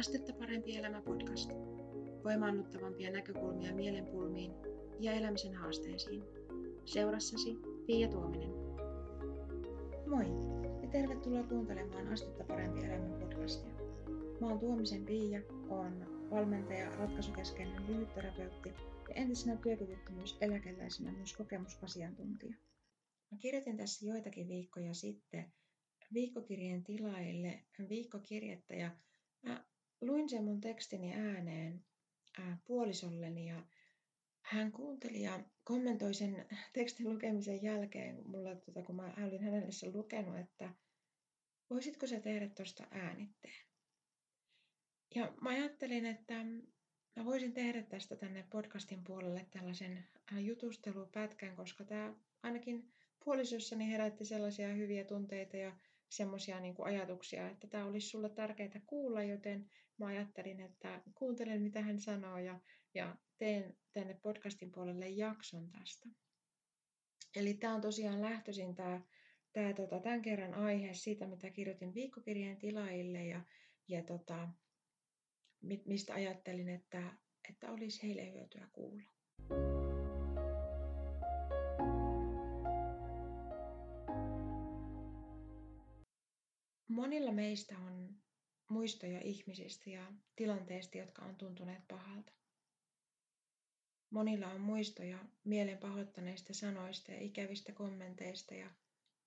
Astetta parempi elämä podcast. Voimaannuttavampia näkökulmia mielenpulmiin ja elämisen haasteisiin. Seurassasi Pia Tuominen. Moi ja tervetuloa kuuntelemaan Astetta parempi elämä podcastia. Mä oon Tuomisen Pia, on valmentaja, ratkaisukeskeinen lyhytterapeutti ja entisenä työkyvyttömyyseläkeläisenä myös kokemusasiantuntija. Mä kirjoitin tässä joitakin viikkoja sitten viikkokirjeen tilaille viikkokirjettä ja mä luin sen mun tekstini ääneen ää, puolisolleni ja hän kuunteli ja kommentoi sen tekstin lukemisen jälkeen mulla, tota, kun mä olin hänelle sen lukenut, että voisitko sä tehdä tuosta äänitteen. Ja mä ajattelin, että mä voisin tehdä tästä tänne podcastin puolelle tällaisen jutustelupätkän, koska tämä ainakin puolisossani herätti sellaisia hyviä tunteita ja semmoisia niin ajatuksia, että tämä olisi sulle tärkeää kuulla, joten mä ajattelin, että kuuntelen mitä hän sanoo ja, ja teen tänne podcastin puolelle jakson tästä. Eli tämä on tosiaan lähtöisin tämä, tämä tota, tämän kerran aihe siitä, mitä kirjoitin viikkokirjeen tilaille ja, ja tota, mistä ajattelin, että, että olisi heille hyötyä kuulla. Monilla meistä on muistoja ihmisistä ja tilanteista, jotka on tuntuneet pahalta. Monilla on muistoja mielen pahoittaneista sanoista ja ikävistä kommenteista ja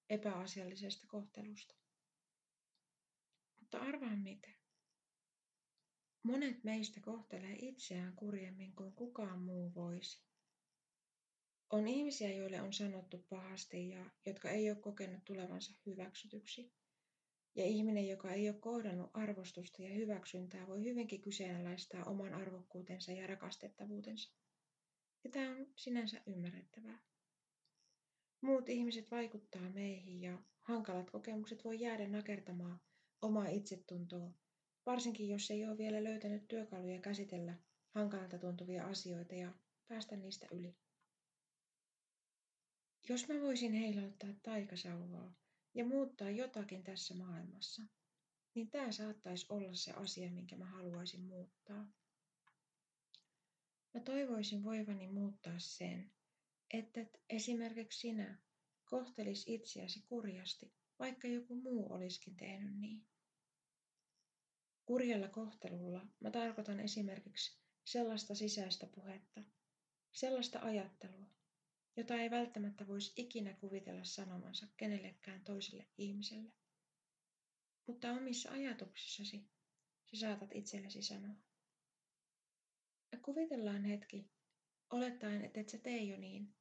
epäasiallisesta kohtelusta. Mutta arvaa miten. Monet meistä kohtelee itseään kurjemmin kuin kukaan muu voisi. On ihmisiä, joille on sanottu pahasti ja jotka ei ole kokenut tulevansa hyväksytyksi. Ja ihminen, joka ei ole kohdannut arvostusta ja hyväksyntää, voi hyvinkin kyseenalaistaa oman arvokkuutensa ja rakastettavuutensa. Ja tämä on sinänsä ymmärrettävää. Muut ihmiset vaikuttaa meihin ja hankalat kokemukset voi jäädä nakertamaan omaa itsetuntoa, varsinkin jos ei ole vielä löytänyt työkaluja käsitellä hankalalta tuntuvia asioita ja päästä niistä yli. Jos mä voisin heilauttaa taikasauvaa, ja muuttaa jotakin tässä maailmassa, niin tämä saattaisi olla se asia, minkä mä haluaisin muuttaa. Mä toivoisin voivani muuttaa sen, että esimerkiksi sinä kohtelis itseäsi kurjasti, vaikka joku muu olisikin tehnyt niin. Kurjalla kohtelulla mä tarkoitan esimerkiksi sellaista sisäistä puhetta, sellaista ajattelua, jota ei välttämättä voisi ikinä kuvitella sanomansa kenellekään toiselle ihmiselle. Mutta omissa ajatuksissasi sä saatat itsellesi sanoa. Ja kuvitellaan hetki, olettaen, että et sä tee jo niin.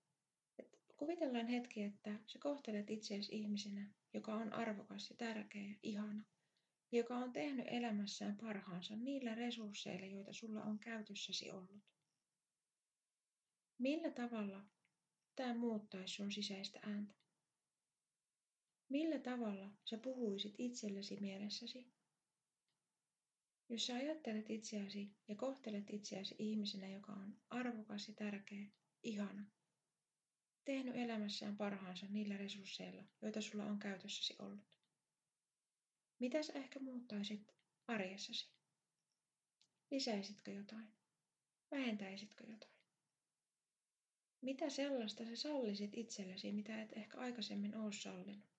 Et kuvitellaan hetki, että sä kohtelet itseäsi ihmisenä, joka on arvokas ja tärkeä ja ihana, ja joka on tehnyt elämässään parhaansa niillä resursseilla, joita sulla on käytössäsi ollut. Millä tavalla tämä muuttaisi sun sisäistä ääntä? Millä tavalla sä puhuisit itsellesi mielessäsi? Jos sä ajattelet itseäsi ja kohtelet itseäsi ihmisenä, joka on arvokas ja tärkeä, ihana, tehnyt elämässään parhaansa niillä resursseilla, joita sulla on käytössäsi ollut. Mitä sä ehkä muuttaisit arjessasi? Lisäisitkö jotain? Vähentäisitkö jotain? Mitä sellaista sä sallisit itsellesi, mitä et ehkä aikaisemmin oo sallinut?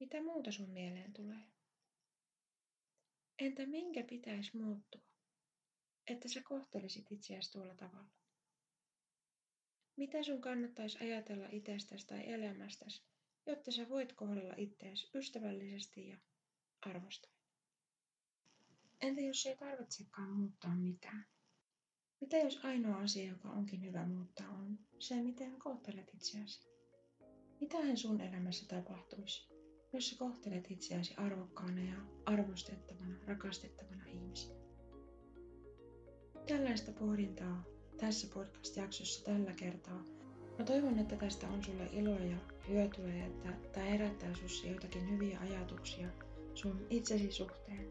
Mitä muuta sun mieleen tulee? Entä minkä pitäisi muuttua, että sä kohtelisit itseäsi tuolla tavalla? Mitä sun kannattaisi ajatella itsestäsi tai elämästäsi, jotta sä voit kohdella itseäsi ystävällisesti ja arvostaen? Entä jos ei tarvitsekaan muuttaa mitään? Mitä jos ainoa asia, joka onkin hyvä muuttaa, on se, miten kohtelet itseäsi? Mitähän sun elämässä tapahtuisi, jos sä kohtelet itseäsi arvokkaana ja arvostettavana, rakastettavana ihmisenä? Tällaista pohdintaa tässä podcast-jaksossa tällä kertaa. Mä toivon, että tästä on sulle iloa ja hyötyä ja että tämä herättää sussa jotakin hyviä ajatuksia sun itsesi suhteen.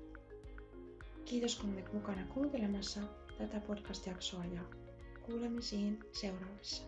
Kiitos kun olit mukana kuuntelemassa tätä podcast-jaksoa ja kuulemisiin seuraavissa.